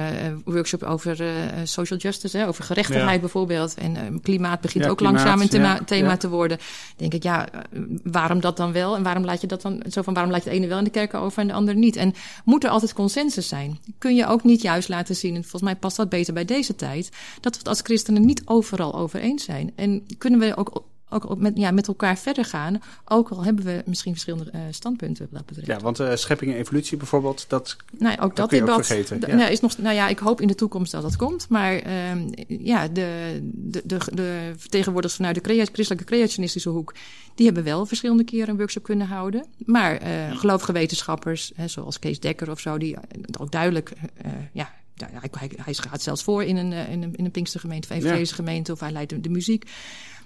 workshop over uh, social justice, hè, over gerechtigheid ja. bijvoorbeeld. En klimaat begint
ja,
ook
klimaat,
langzaam een thema, thema te worden. Denk ik, ja, waarom dat dan wel? En waarom laat je dat dan zo van waarom laat je de ene wel in de kerken over en de andere niet? En moet er altijd consensus zijn? Kun je ook niet juist laten zien, en volgens mij past dat beter bij deze tijd, dat we het als christenen niet overal over eens zijn. En kunnen we ook ook met, ja, met elkaar verder gaan. Ook al hebben we misschien verschillende uh, standpunten wat dat betreft.
Ja, want uh, schepping en evolutie bijvoorbeeld, dat,
nou, ook dat,
dat
debat,
vergeten.
Ja. Nou, is nog, nou ja, ik hoop in de toekomst dat dat komt. Maar uh, ja, de, de, de, de vertegenwoordigers vanuit de crea christelijke creationistische hoek... die hebben wel verschillende keren een workshop kunnen houden. Maar uh, gelovige wetenschappers, hè, zoals Kees Dekker of zo... die ook duidelijk ja, ja, hij, hij, gaat zelfs voor in een, in een, in een Pinkstergemeente of evangelische ja. gemeente... of hij leidt de, de muziek...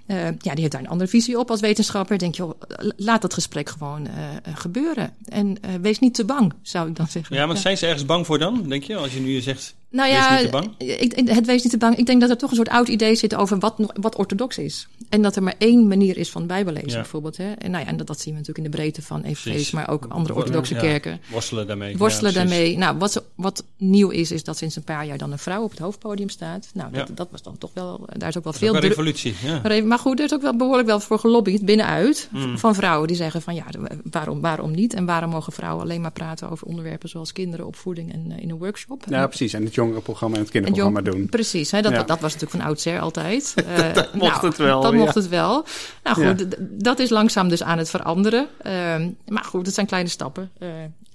Uh, ja, die heeft daar een andere visie op als wetenschapper. Denk je, laat dat gesprek gewoon uh, gebeuren. En uh, wees niet te bang, zou ik dan zeggen.
Ja, maar zijn ze ergens bang voor dan, denk je? Als je nu zegt,
nou
wees
ja,
niet te bang?
Ik, het wees niet te bang. Ik denk dat er toch een soort oud idee zit over wat, wat orthodox is. En dat er maar één manier is van bijbellezen ja. bijvoorbeeld. Hè? En, nou ja, en dat, dat zien we natuurlijk in de breedte van evangelisch, maar ook andere orthodoxe
ja,
kerken.
Worstelen daarmee.
Worstelen
ja,
daarmee. Nou, wat, wat nieuw is, is dat sinds een paar jaar dan een vrouw op het hoofdpodium staat. Nou, dat, dat was dan toch wel, daar is ook wel
dat
veel...
Ook revolutie, ja.
Maar goed, er is ook wel behoorlijk wel voor gelobbyd binnenuit mm. van vrouwen die zeggen van ja, waarom, waarom niet? En waarom mogen vrouwen alleen maar praten over onderwerpen zoals kinderen, opvoeding en uh, in een workshop?
Ja, precies. En het jongerenprogramma en het kinderprogramma
jong,
doen.
Precies, hè, dat, ja. dat was natuurlijk van oudsher altijd.
Uh, dat mocht
nou,
het wel.
Dat
ja.
mocht het wel. Nou goed, dat is langzaam dus aan het veranderen. Uh, maar goed, het zijn kleine stappen. Uh,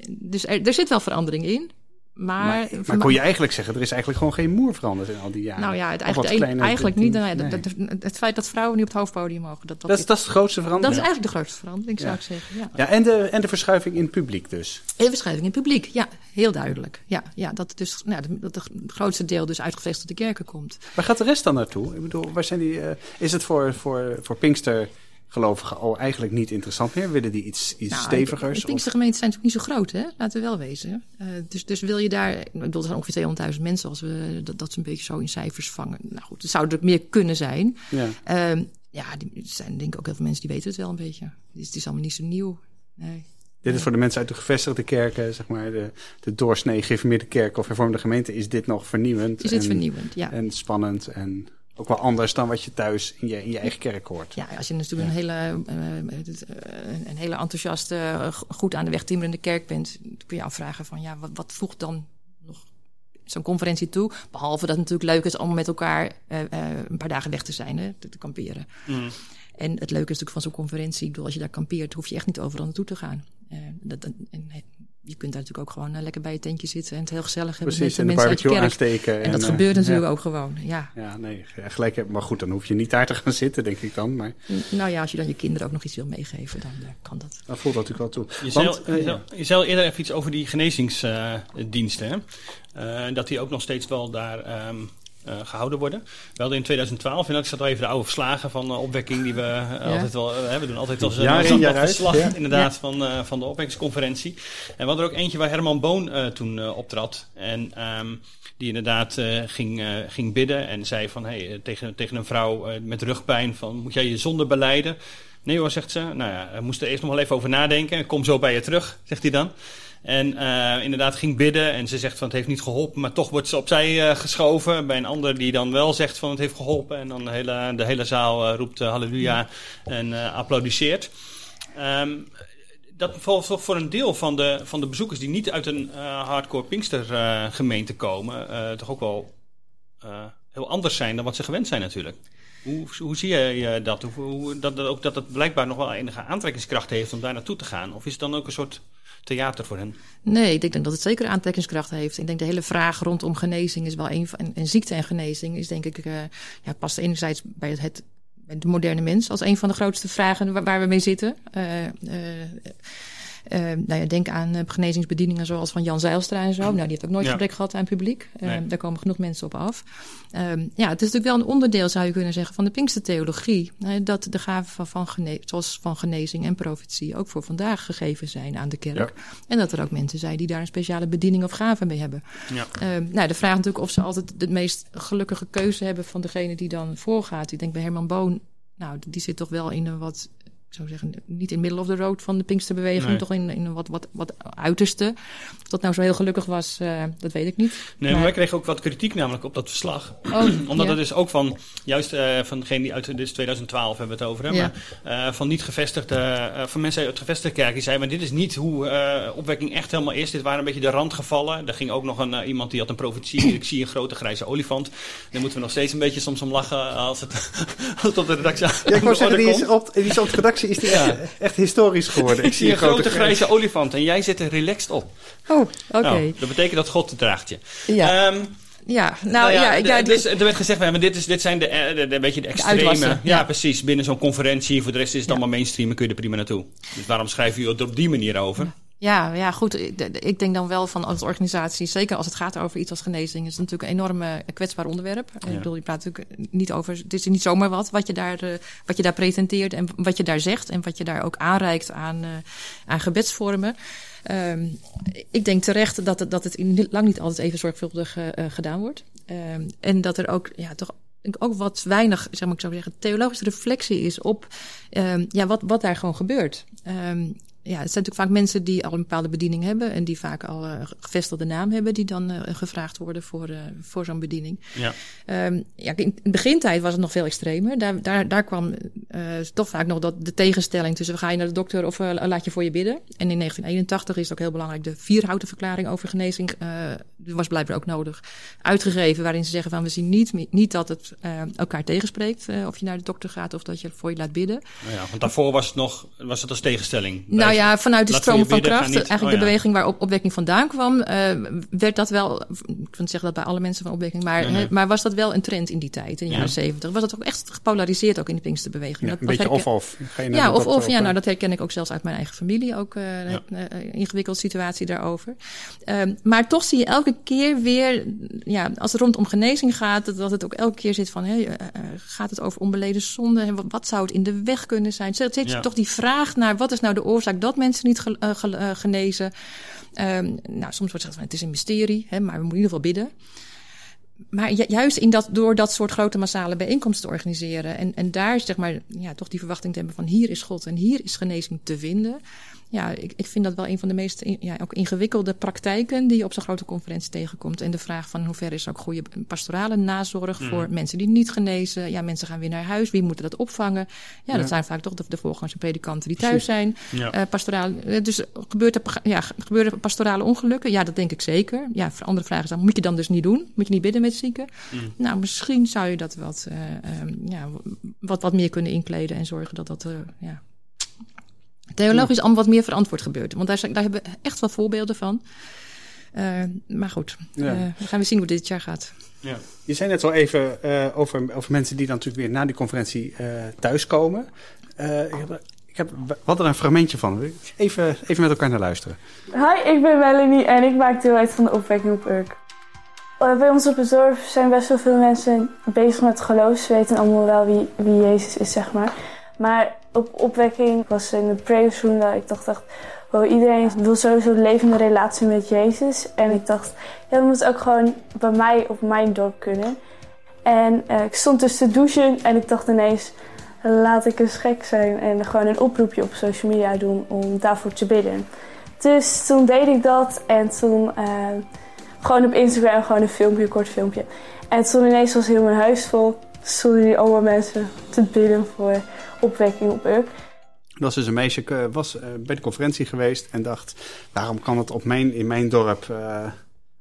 dus er, er zit wel verandering in. Maar,
maar, maar kon je eigenlijk zeggen, er is eigenlijk gewoon geen moer veranderd in al die jaren?
Nou ja, het eigenlijk, kleine, eigenlijk niet. Nee. het, het, het, feit dat vrouwen niet op het hoofdpodium mogen. Dat,
dat, dat, is, dat is de grootste verandering?
Dat is eigenlijk de grootste verandering, zou ik zeggen. Ja,
ja en, de, en de verschuiving in het publiek dus?
En de verschuiving in het publiek, ja. Heel duidelijk. Ja, ja dat, dus, nou, dat het grootste deel dus uit gevestigde kerken komt.
Waar gaat de rest dan naartoe? Ik bedoel, waar zijn die, uh, is het voor, voor, voor Pinkster gelovigen al eigenlijk niet interessant meer? Willen die iets, iets
Nou,
stevigers?
De Pinkstergemeenten zijn natuurlijk niet zo groot, hè? Laten we wel wezen. Eh, dus, dus wil je daar... Ik bedoel, er zijn ongeveer 200.000 mensen als we dat, dat ze een beetje zo in cijfers vangen. Nou goed, het zou er meer kunnen zijn.
Ja.
Ehm, ja, die, er zijn denk ik ook heel veel mensen die weten het wel een beetje. Dus het is allemaal niet zo nieuw. Nee.
Dit is voor de mensen uit de gevestigde kerken, zeg maar de, de doorsnee gereformeerde kerk of hervormde gemeente, is dit nog vernieuwend.
Is het
en,
vernieuwend, ja.
En spannend en ook wel anders dan wat je thuis in je, in je eigen kerk hoort.
Ja, als je natuurlijk een hele, eh, het, eh, een- hele enthousiaste, eh, goed aan de weg timmerende kerk bent, dan kun je afvragen van ja, wat, wat voegt dan nog zo'n conferentie toe? Behalve dat het natuurlijk leuk is om met elkaar eh, eh, een paar dagen weg te zijn, hè, te, te kamperen.
Mm.
En het leuke is natuurlijk van zo'n conferentie, ik bedoel, als je daar kampeert, hoef je echt niet overal naartoe te gaan. Eh, dat, en, eh, je kunt daar natuurlijk ook gewoon eh, lekker bij je tentje zitten en het heel gezellig hebben
Precies,
met
en
de
de
mensen uit je
barbecue
kerk.
aansteken.
En dat
eh,
gebeurt natuurlijk
ja.
ook gewoon, ja.
Ja, nee, gelijk. heb- Maar goed, dan hoef je niet daar te gaan zitten, denk ik dan. Maar
Nou ja, als je dan je kinderen ook nog iets wil meegeven, dan eh, kan dat.
dan voelt dat natuurlijk wel toe.
Je zei,
Want,
je, eerder even iets over die genezingsdiensten. hè? Eh, dat die ook nog steeds wel daar ehm, eh, gehouden worden. We hadden in 2012, en ik zat al even de oude verslagen van eh, opwekking die we eh, altijd wel hebben. We doen altijd als
Jaar in,
een verslag
ja.
inderdaad van, eh, van de opwekkingsconferentie. En we hadden er ook eentje waar Herman Boon eh, toen eh, optrad. En ehm, die inderdaad eh, ging, eh, ging bidden en zei van hey, tegen, tegen een vrouw eh, met rugpijn van moet jij je zonde beleiden? Nee hoor, zegt ze. Nou ja, hij moest er eerst nog wel even over nadenken. Kom zo bij je terug, zegt hij dan. En eh, inderdaad ging bidden en ze zegt van het heeft niet geholpen, maar toch wordt ze opzij eh, geschoven. Bij een ander die dan wel zegt van het heeft geholpen. En dan de hele, de hele zaal eh, roept halleluja en applaudisseert. Ehm, dat voor, voor voor een deel van de, van de bezoekers die niet uit een hardcore Pinkster gemeente komen, toch ook wel heel anders zijn dan wat ze gewend zijn natuurlijk. Hoe, hoe zie je dat? Hoe, hoe, dat, ook dat het blijkbaar nog wel enige aantrekkingskracht heeft om daar naartoe te gaan? Of is het dan ook een soort theater voor hen?
Nee, ik denk dat het zeker aantrekkingskracht heeft. Ik denk de hele vraag rondom genezing is wel een van. En, ziekte en genezing is denk ik. eh ja, past enerzijds bij het, de moderne mens als een van de grootste vragen waar, we mee zitten. Eh, eh, eh, nou ja, denk aan eh, genezingsbedieningen zoals van Jan Zijlstra en zo. Nou, die heeft ook nooit
Ja.
gebrek gehad aan publiek. Eh,
Nee.
Daar komen genoeg mensen op af. Ehm, ja, het is natuurlijk wel een onderdeel, zou je kunnen zeggen, van de Pinkstertheologie. Dat de gaven van, van, gene- zoals van genezing en profetie ook voor vandaag gegeven zijn aan de kerk.
Ja.
En dat er ook mensen zijn die daar een speciale bediening of gave mee hebben.
Ja.
Ehm, nou, de vraag natuurlijk of ze altijd de meest gelukkige keuze hebben van degene die dan voorgaat. Ik denk bij Herman Boon, nou, die zit toch wel in een wat, ik zou zeggen, niet in middle of the road van de Pinksterbeweging,
Nee.
toch in, in een wat, wat, wat uiterste. Of dat nou zo heel gelukkig was, eh, dat weet ik niet.
Nee, maar wij kregen ook wat kritiek namelijk op dat verslag.
Oh,
Omdat
ja.
het is ook van, juist eh, van degene die uit, dit is 2012 hebben we het over, hè,
Ja.
maar, eh, van niet gevestigde, eh, van mensen uit gevestigde kerk die zeiden, maar dit is niet hoe eh, opwekking echt helemaal is. Dit waren een beetje de randgevallen. Er ging ook nog een, iemand die had een profetie, ik zie een grote grijze olifant. Daar moeten we nog steeds een beetje soms om lachen als het, als het op de redactie
Ja, ik wou zeggen, die is op, die is op de redactie is die
Ja.
echt, echt historisch geworden.
Ik zie een grote grijze olifant en jij zit er relaxed op.
Oh, oké.
Nou, dat betekent dat God het draagt je.
ja.
Ehm,
ja, nou, ja,
d-
ja,
dus, er werd gezegd, maar dit, is, dit zijn de, eh, de, de, een beetje de extreme. ja,
ja.
precies. Binnen zo'n conferentie. Voor de rest is het
Ja.
allemaal mainstream en kun je er prima naartoe. Dus waarom schrijf je er op die manier over?
Ja, ja, goed. Ik, denk dan wel van als organisatie, zeker als het gaat over iets als genezing, is het natuurlijk een enorm eh, kwetsbaar onderwerp. Ik bedoel, je praat natuurlijk niet over, het is niet zomaar wat, wat je daar, eh, wat je daar presenteert en wat je daar zegt en wat je daar ook aanreikt aan, eh, aan gebedsvormen. Ehm, ik denk terecht dat het, dat het in, lang niet altijd even zorgvuldig eh, eh, gedaan wordt. Ehm, en dat er ook, ja, toch ook wat weinig, zeg maar, ik zou zeggen, theologische reflectie is op ehm, ja, wat, wat daar gewoon gebeurt. Ja, het zijn natuurlijk vaak mensen die al een bepaalde bediening hebben en die vaak al een gevestigde naam hebben, die dan eh, gevraagd worden voor, eh, voor zo'n bediening.
Ja.
Ehm, ja, in de begintijd was het nog veel extremer. Daar, daar, daar kwam eh, toch vaak nog dat de tegenstelling tussen ga je naar de dokter of eh, laat je voor je bidden. En in 1981 is het ook heel belangrijk de vierhouten verklaring over genezing. eh was blijkbaar ook nodig uitgegeven, waarin ze zeggen van we zien niet, niet dat het eh, elkaar tegenspreekt. eh, of je naar de dokter gaat of dat je voor je laat bidden.
Nou ja, want daarvoor was het nog was het als tegenstelling.
Nou ja, vanuit de stroom van kracht, eigenlijk
oh
de
ja.
beweging waar op opwekking vandaan kwam, eh, werd dat wel, ik wil niet zeggen dat bij alle mensen van opwekking, maar,
Nee, nee.
hè, maar was dat wel een trend in die tijd, in de
Ja.
jaren zeventig. Was dat ook echt gepolariseerd ook in de Pinksterbeweging.
Ja,
dat,
een
dat
beetje of-of.
Ja,
dat
of, of
ook,
ja,
eh,
nou dat herken ik ook zelfs uit mijn eigen familie. Ook eh
Ja.
een eh, ingewikkelde situatie daarover. Ehm, maar toch zie je elke keer weer, ja, als het rondom genezing gaat, dat, dat het ook elke keer zit van, hé, eh, eh, gaat het over onbeleden zonde? En wat, wat zou het in de weg kunnen zijn? Zet zet je
Ja.
toch die vraag naar, wat is nou de oorzaak dat mensen niet eh, eh, genezen? Ehm, nou, soms wordt gezegd van, het is een mysterie, hè, maar we moeten in ieder geval bidden. Maar ju- juist in dat, door dat soort grote massale bijeenkomsten te organiseren. En, en daar zeg maar, ja, toch die verwachting te hebben van hier is God en hier is genezing te vinden. Ja, ik, ik vind dat wel een van de meest in- ja, ook ingewikkelde praktijken die je op zo'n grote conferentie tegenkomt. En de vraag van in hoeverre is er ook goede pastorale nazorg voor mensen die niet genezen. Ja, mensen gaan weer naar huis. Wie moet dat opvangen? Ja,
Ja.
dat zijn vaak toch de, de voorgangers en predikanten die thuis zijn.
Ja.
Eh, pastoraal, eh, dus gebeurt er, ja, gebeuren er pastorale ongelukken? Ja, dat denk ik zeker. Ja, voor andere vragen is dan, moet je dan dus niet doen? Moet je niet bidden met zieken? Nou, misschien zou je dat wat, eh, ehm, ja, wat, wat meer kunnen inkleden en zorgen dat dat, ja, theologisch allemaal wat meer verantwoord gebeurt. Want daar, zijn, daar hebben we echt wel voorbeelden van. Eh, maar goed,
Ja.
eh, we gaan weer zien hoe dit jaar gaat.
Ja.
Je zei net al even eh, over, over mensen die dan natuurlijk weer na die conferentie eh, thuiskomen. Eh, ik heb, ik heb, we hadden er een fragmentje van. Even, even met elkaar naar luisteren.
Hi, ik ben Melanie en ik maak deel uit van de opwekking op Urk. Bij ons op het dorp zijn best wel veel mensen bezig met geloof. Ze weten allemaal wel wie, wie Jezus is, zeg maar. Maar op opwekking was in de dat ik dacht, dacht wow, iedereen wil sowieso een levende relatie met Jezus. En ik dacht, ja, dat moet ook gewoon bij mij op mijn dorp kunnen. En eh, ik stond dus te douchen en ik dacht ineens, laat ik eens gek zijn en gewoon een oproepje op social media doen om daarvoor te bidden. Dus toen deed ik dat en toen eh, gewoon op Instagram gewoon een filmpje, een kort filmpje. En toen ineens was heel mijn huis vol, die allemaal mensen te bidden voor opwekking op Urk.
Er was dus een meisje, eh, was eh, bij de conferentie geweest en dacht... waarom kan het op mijn, in mijn dorp, eh,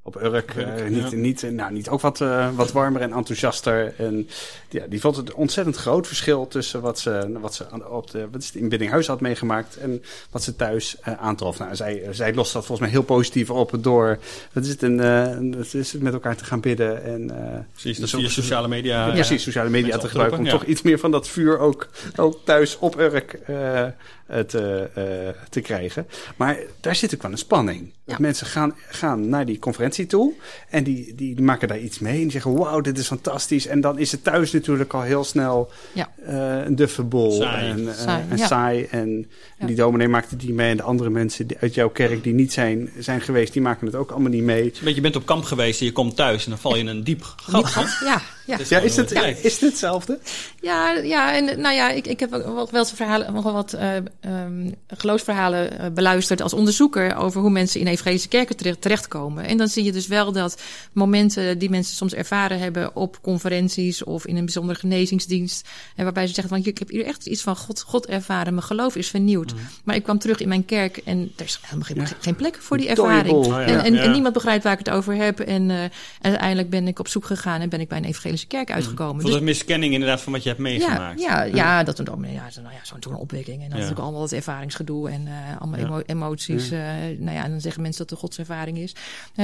op Urk, eh, niet,
ja.
niet, nou, niet ook wat, eh, wat warmer en enthousiaster? En ja, die vond het ontzettend groot verschil tussen wat ze, wat ze aan- op de, wat is het, in Biddinghuis had meegemaakt... en wat ze thuis eh, aantrof. Nou, zij, zij lost dat volgens mij heel positief op door wat is het, een, het is het met elkaar te gaan bidden. En,
Precies,
zo-
via sociale media.
ja, precies, sociale media te gebruiken. Om toch iets meer van dat vuur ook, ook thuis op Urk te, eh, te krijgen. Maar daar zit ook wel een spanning. Dat
Ja.
mensen gaan, gaan naar die conferentie toe. En die, die maken daar iets mee. En die zeggen, wauw, dit is fantastisch. En dan is het thuis natuurlijk al heel snel
Ja.
eh, een duffenbol.
Saai.
En, eh,
Saai,
en
ja.
saai. En
Ja.
die dominee maakte die mee. En de andere mensen die uit jouw kerk die niet zijn, zijn geweest, die maken het ook allemaal niet mee.
Een beetje, je bent op kamp geweest en je komt thuis en dan val je in een diep gat. hè?
Ja, ja.
Ja, is het,
Ja.
is het hetzelfde?
Ja, ja, en nou ja, ik, ik heb ook wel, eens verhalen, nog wel wat eh ehm, geloofsverhalen eh, beluisterd als onderzoeker over hoe mensen in evangelische kerken terecht, terechtkomen. En dan zie je dus wel dat momenten die mensen soms ervaren hebben op conferenties of in een bijzondere genezingsdienst, en waarbij ze zeggen van, ik heb hier echt iets van God, God ervaren, mijn geloof is vernieuwd. Maar ik kwam terug in mijn kerk en er is helemaal geen,
Ja.
geen plek voor die ervaring.
Oh ja.
En, en,
Ja.
en niemand begrijpt waar ik het over heb. En, eh, en uiteindelijk ben ik op zoek gegaan en ben ik bij een evangelische kerk uitgekomen.
Voor
Dus-
dat miskenning inderdaad van wat je hebt meegemaakt.
ja, ja, ja, dat een dominee, ja, nou ja, zo'n toen een opwekking. En dan natuurlijk allemaal dat ervaringsgedoe en eh, allemaal emo- emoties. eh, nou ja, en dan zeggen mensen dat de godservaring is.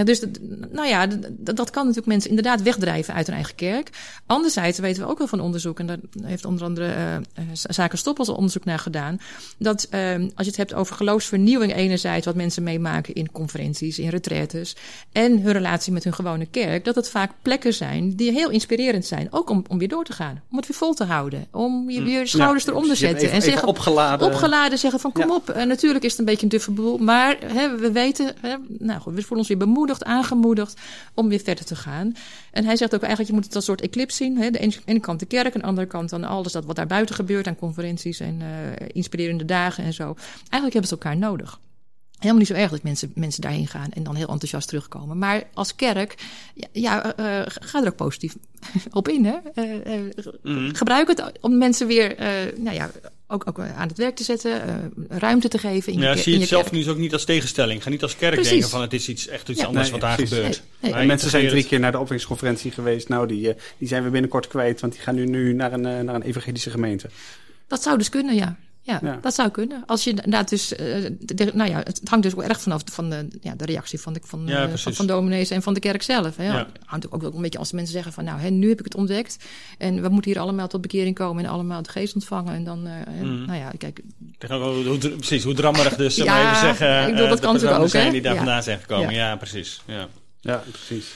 Dus, dat- nou ja, d- d- dat kan natuurlijk mensen inderdaad wegdrijven uit hun eigen kerk. Anderzijds weten we ook wel van onderzoek, en daar heeft onder andere eh, Zaken Stoppels onderzoek naar gedaan, dat eh, als je het hebt over geloofsvernieuwing enerzijds, wat mensen meemaken in conferenties, in retraites, en hun relatie met hun gewone kerk, dat het vaak plekken zijn die heel inspirerend zijn. Ook om, om weer door te gaan, om het weer vol te houden, om je weer schouders eronder
hebt
zetten.
even-
en zeggen,
opgeladen.
opgeladen zeggen van kom
Ja.
op. Eh, natuurlijk is het een beetje een duffe boel, maar hè, we weten, hè, nou goed, we voelen ons weer bemoedigd, aangemoedigd om weer verder te gaan. En hij zegt ook eigenlijk, je moet het als een soort eclipse zien. Hè? De ene, ene kant de kerk, aan de andere kant dan alles dat wat daar buiten gebeurt aan conferenties en eh, inspirerende dagen en zo. Eigenlijk hebben ze elkaar nodig. Helemaal niet zo erg dat mensen, mensen daarheen gaan en dan heel enthousiast terugkomen. Maar als kerk, ja, ja eh, eh, ga er ook positief op in. Hè? Eh, eh,
Mhm.
Gebruik het om mensen weer eh, nou ja, ook, ook aan het werk te zetten, eh, ruimte te geven in
Ja, zie
in
je het zelf
kerk.
nu dus ook niet als tegenstelling. Ga niet als kerk
Precies.
denken van het is iets, echt iets
Ja.
anders
Nee,
wat daar
precies.
gebeurt.
Nee, nee.
Maar
En mensen zijn drie keer naar de opwekkingsconferentie geweest. Nou, die, die zijn we binnenkort kwijt, want die gaan nu, nu naar, een, naar een evangelische gemeente.
Dat zou dus kunnen, ja. Ja,
Ja.
dat zou kunnen. Als je inderdaad dus, eh, de- de- nou ja, het hangt dus ook erg vanaf van de, ja, de reactie van de, van,
Ja,
eh, van, van dominees en van de kerk zelf. Hè.
Ja.
Het hangt ook wel een beetje als mensen zeggen van, nou, hè, nu heb ik het ontdekt en we moeten hier allemaal tot bekering komen en allemaal de geest ontvangen. En dan, eh,
Mhm.
nou ja, kijk,
Hoe, hoe, precies, hoe drammerig dus,
Ja,
even zeggen,
ik bedoel, dat kan natuurlijk ook,
zijn die daar
Ja.
vandaan zijn gekomen.
Ja.
Ja, precies. Ja.
Ja, precies.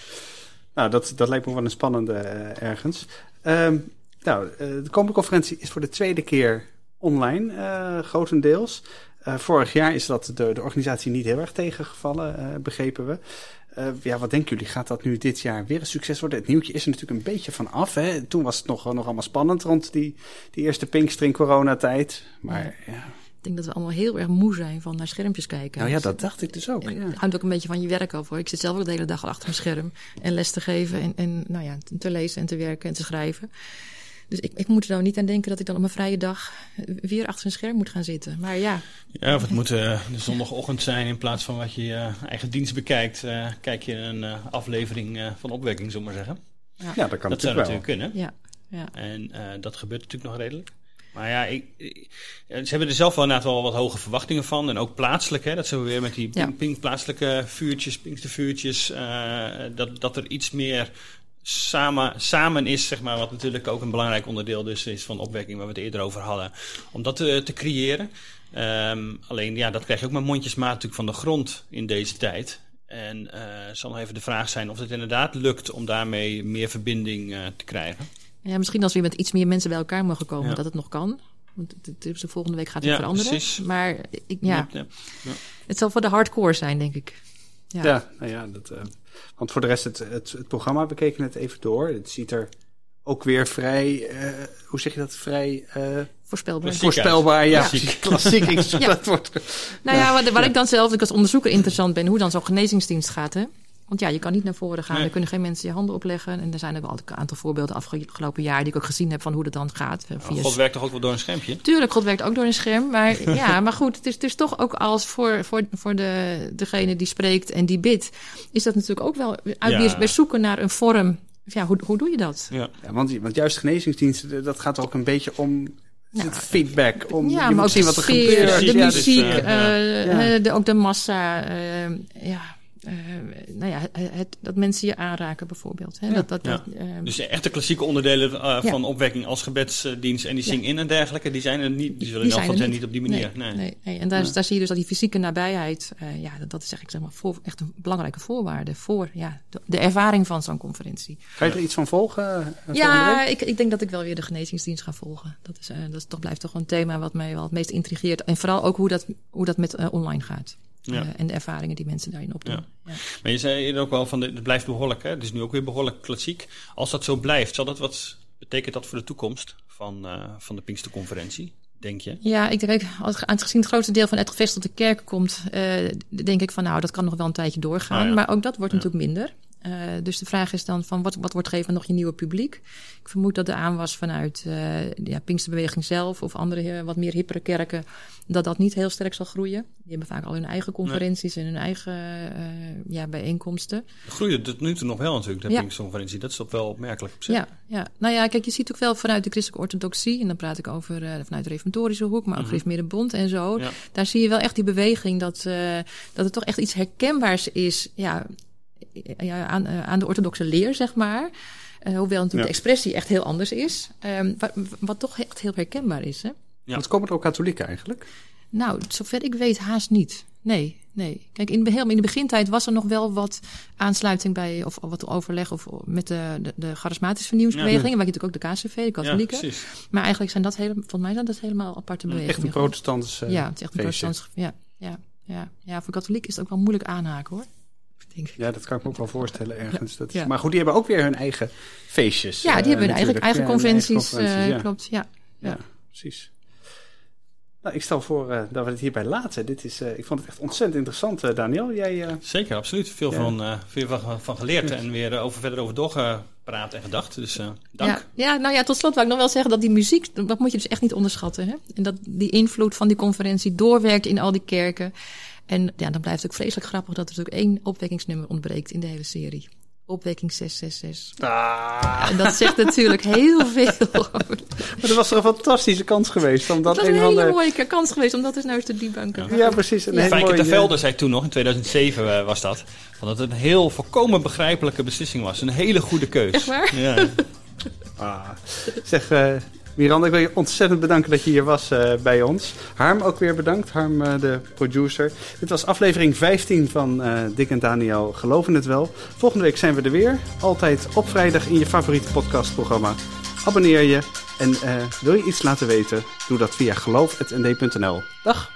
Nou, dat, dat lijkt me wel een spannende ergens. Ehm, nou, de komende conferentie is voor de tweede keer online, eh, grotendeels. Eh, vorig jaar is dat de, de organisatie niet heel erg tegengevallen, eh, begrepen we. Ja, wat denken jullie? Gaat dat nu dit jaar weer een succes worden? Het nieuwtje is er natuurlijk een beetje van af. Hè? Toen was het nog, nog allemaal spannend rond die, die eerste Pinkster in coronatijd. Maar ja.
ik denk dat we allemaal heel erg moe zijn van naar schermpjes kijken.
nou ja, dat dacht ik dus ook. Ja.
Het hangt ook een beetje van je werk af hoor. Ik zit zelf ook de hele dag al achter mijn scherm. En les te geven en, en nou ja, te lezen en te werken en te schrijven. Dus ik, ik moet er nou niet aan denken dat ik dan op mijn vrije dag weer achter een scherm moet gaan zitten. Maar ja,
Ja, of het moet eh, de zondagochtend zijn in plaats van wat je je eigen dienst bekijkt. eh, kijk je een eh, aflevering eh, van opwekking, zullen we maar zeggen.
ja, dat kan
dat zou
natuurlijk wel.
natuurlijk kunnen.
ja, ja.
En eh, dat gebeurt natuurlijk nog redelijk. Maar ja, ik, ik- eh, ze hebben er zelf wel inderdaad wel wat hoge verwachtingen van. En ook plaatselijk, hè, dat ze weer met die
Ja.
ping, plaatselijke vuurtjes, pinkstervuurtjes, eh dat, dat er iets meer samen, samen is, zeg maar, wat natuurlijk ook een belangrijk onderdeel dus is van opwekking, waar we het eerder over hadden, om dat te, te creëren. Ehm, alleen, ja, dat krijg je ook maar mondjesmaat natuurlijk van de grond in deze tijd. En eh zal nog even de vraag zijn of het inderdaad lukt om daarmee meer verbinding eh, te krijgen.
ja, misschien als we met iets meer mensen bij elkaar mogen komen,
Ja.
dat het nog kan. Want de volgende week gaat het
Ja,
veranderen.
precies.
Maar ik, ja,
ja.
het zal voor de hardcore zijn, denk ik. Ja.
Ja, nou ja, dat, eh, want voor de rest, het, het, het programma, we keken het even door. Het ziet er ook weer vrij, eh, hoe zeg je dat, vrij eh,
Voorspelbaar.
Klassiek.
voorspelbaar. Ja, klassiek. Ik
Ja.
dat woord.
Nou ja, waar, waar ik dan zelf ook als onderzoeker interessant ben, hoe dan zo'n genezingsdienst gaat. Hè? Want ja, je kan niet naar voren gaan,
Nee.
er kunnen geen mensen je handen opleggen. En er zijn er wel een aantal voorbeelden afgelopen jaar die ik ook gezien heb van hoe dat dan gaat. eh, Via
God werkt toch ook wel door een schermpje?
Tuurlijk, God werkt ook door een scherm. Maar ja, maar goed, het is, het is toch ook als voor, voor, voor de, degene die spreekt en die bidt, is dat natuurlijk ook wel uit
Ja.
weer, weer zoeken naar een vorm. Ja, hoe, hoe doe je dat?
Ja.
Ja, want, want juist genezingsdiensten, dat gaat ook een beetje om
Nou,
het feedback. Om,
ja,
je
maar
moet
ook
zien wat er
sfeer,
gebeurt.
de
Ja, dus,
muziek,
eh,
eh,
ja.
de, ook de massa. ja, eh, nou ja, het, het- dat mensen je aanraken bijvoorbeeld. Hè?
Ja.
Dat, dat,
Ja.
dat, eh,
Dus de echte klassieke onderdelen eh,
Ja.
van opwekking als gebedsdienst en die
Ja.
zing-in en dergelijke, die zijn er niet. Die zullen
Die
in
zijn
geval niet op die manier.
Nee,
Nee.
nee, nee. En daar, daar zie je dus dat die fysieke nabijheid, eh, ja, dat, dat is eigenlijk zeg maar voor, echt een belangrijke voorwaarde voor ja, de, de ervaring van zo'n conferentie.
Ga je er iets van volgen?
Ja, ik, ik denk dat ik wel weer de genezingsdienst ga volgen. Dat, is, eh, dat is toch, blijft toch een thema wat mij wel het meest intrigeert. En vooral ook hoe dat, hoe dat met online gaat.
Ja.
Eh, en de ervaringen die mensen daarin opdoen. Ja.
Maar je zei eerder ook wel van, de- het blijft behoorlijk, hè? het is nu ook weer behoorlijk klassiek. Als dat zo blijft, zal dat wat, betekent dat voor de toekomst van, eh, van de Pinksterconferentie, denk je?
Ja, ik denk, als aangezien het grootste deel van het gevestigde kerk komt, eh, denk ik van nou, dat kan nog wel een tijdje doorgaan.
Ah, ja.
Maar ook dat wordt natuurlijk minder. Eh, dus de vraag is dan van wat, wat wordt gegeven nog je nieuwe publiek? Ik vermoed dat de aanwas vanuit de ja, Pinksterbeweging zelf of andere eh, wat meer hippere kerken, dat dat niet heel sterk zal groeien. Die hebben vaak al hun eigen conferenties en hun eigen ja, bijeenkomsten.
Groeide tot nu toe nog wel natuurlijk, de
Ja.
Pinksterconferentie. Dat is toch wel opmerkelijk op zich.
Ja, ja, nou ja, kijk, je ziet ook wel vanuit de christelijke orthodoxie, en dan praat ik over vanuit de reformatorische hoek, maar ook
Mhm.
Gereformeerde Bond en zo.
Ja.
Daar zie je wel echt die beweging dat, dat het toch echt iets herkenbaars is ja, ja, aan, eh, aan de orthodoxe leer, zeg maar. Eh, hoewel natuurlijk
Ja.
de expressie echt heel anders is. Ehm, wat, wat toch echt heel herkenbaar is. Hè?
Ja.
Want komen er ook katholieken eigenlijk?
Nou, zover ik weet haast niet. Nee, nee. Kijk, in, de- helemaal in de begintijd was er nog wel wat aansluiting bij, of, of wat overleg of, met de, de, de charismatische vernieuwingsbeweging. Waar je natuurlijk ook de KCV, de
Ja,
katholieken. maar eigenlijk zijn dat hele, volgens mij zijn dat helemaal aparte bewegingen.
Echt een protestantse eh,
Ja, het is echt een
feestje.
protestants. Ja, ja, ja, ja, voor katholiek is het ook wel moeilijk aanhaken hoor. Denk ik.
Ja, dat kan ik me ook wel voorstellen ergens. Dat is,
Ja.
Maar goed, die hebben ook weer hun eigen feestjes.
Ja, die
eh,
hebben hun eigen,
natuurlijk.
eigen
Ja, hun eigen
conventies. eh,
ja.
Klopt, ja.
Ja, precies. Nou, ik stel voor eh, dat we het hierbij laten. Dit is, eh, ik vond het echt ontzettend interessant, eh, Daniel. Jij, eh,
Zeker, absoluut. Veel,
Ja.
van, eh, veel van, van geleerd en weer over, verder over doorgepraat en gedacht. Dus eh, dank.
Ja, ja, nou ja, tot slot wil ik nog wel zeggen dat die muziek, dat moet je dus echt niet onderschatten. Hè? En dat die invloed van die conferentie doorwerkt in al die kerken. En ja, dan blijft het ook vreselijk grappig dat er natuurlijk één opwekkingsnummer ontbreekt in de hele serie. opwekking 666.
Ah,
En dat zegt natuurlijk heel veel. over-
maar dat was toch een fantastische kans geweest. Om
Dat
dat
was
een
hele mooie kans geweest om dat eens nou eens te debunken.
Ja, precies. Een hele
Fijke
mooie...
ter Velde zei toen nog, in 2007 eh, was dat, van dat het een heel volkomen begrijpelijke beslissing was. Een hele goede keus.
Echt waar?
Ja.
Ah. Zeg, eh, Miranda, ik wil je ontzettend bedanken dat je hier was eh, bij ons. Harm ook weer bedankt, Harm eh, de producer. Dit was aflevering 15 van eh Dick en Daniel Geloven het Wel. Volgende week zijn we er weer. Altijd op vrijdag in je favoriete podcastprogramma. Abonneer je en wil je iets laten weten? Doe dat via geloof.nd.nl. Dag!